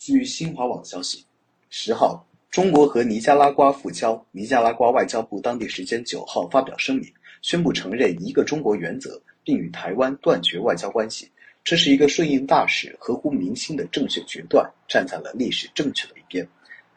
据新华网消息，十号，中国和尼加拉瓜复交。尼加拉瓜外交部当地时间九号发表声明，宣布承认一个中国原则，并与台湾断绝外交关系。这是一个顺应大势、合乎民心的正确决断，站在了历史正确的一边。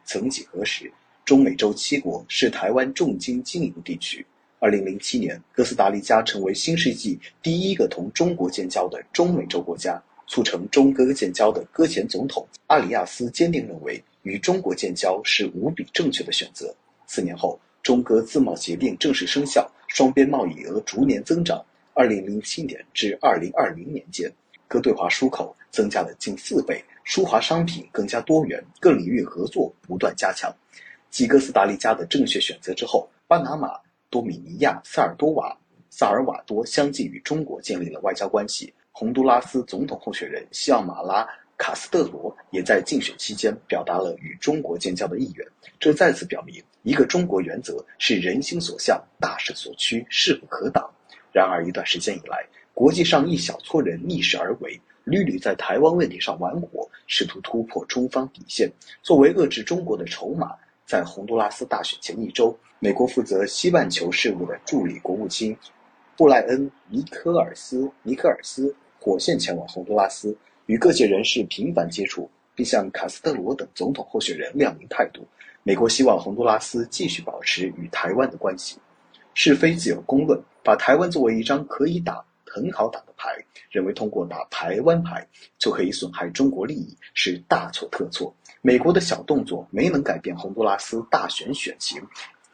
曾几何时，中美洲七国是台湾重金经营地区。二零零七年，哥斯达黎加成为新世纪第一个同中国建交的中美洲国家。促成中哥建交的搁前总统阿里亚斯坚定认为，与中国建交是无比正确的选择。四年后，中哥自贸协定正式生效，双边贸易额逐年增长。二零零七年至二零二零年间，哥对华出口增加了近四倍，输华商品更加多元，各领域合作不断加强。继哥斯达黎加的正确选择之后，巴拿马、多米尼亚、萨尔多瓦、萨尔瓦多相继与中国建立了外交关系。洪都拉斯总统候选人西奥马拉·卡斯特罗也在竞选期间表达了与中国建交的意愿，这再次表明一个中国原则是人心所向、大势所趋、势不可挡。然而，一段时间以来，国际上一小撮人逆势而为，屡屡在台湾问题上玩火，试图突破中方底线。作为遏制中国的筹码，在洪都拉斯大选前一周，美国负责西半球事务的助理国务卿布莱恩·尼科尔斯尼克尔斯。火线前往洪都拉斯，与各界人士频繁接触，并向卡斯特罗等总统候选人亮明态度。美国希望洪都拉斯继续保持与台湾的关系。是非自有公论，把台湾作为一张可以打、很好打的牌，认为通过打台湾牌就可以损害中国利益，是大错特错。美国的小动作没能改变洪都拉斯大选选情，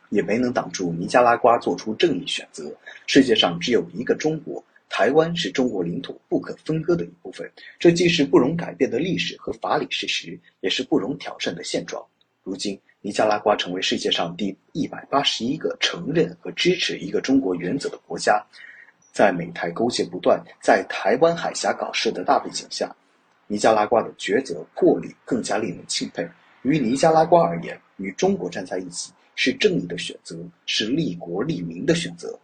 也没能挡住尼加拉瓜做出正义选择。世界上只有一个中国。台湾是中国领土不可分割的一部分，这既是不容改变的历史和法理事实，也是不容挑战的现状。如今，尼加拉瓜成为世界上第一百八十一个承认和支持一个中国原则的国家。在美台勾结不断，在台湾海峡搞事的大背景下，尼加拉瓜的抉择魄力更加令人钦佩。于尼加拉瓜而言，与中国站在一起是正义的选择，是利国利民的选择。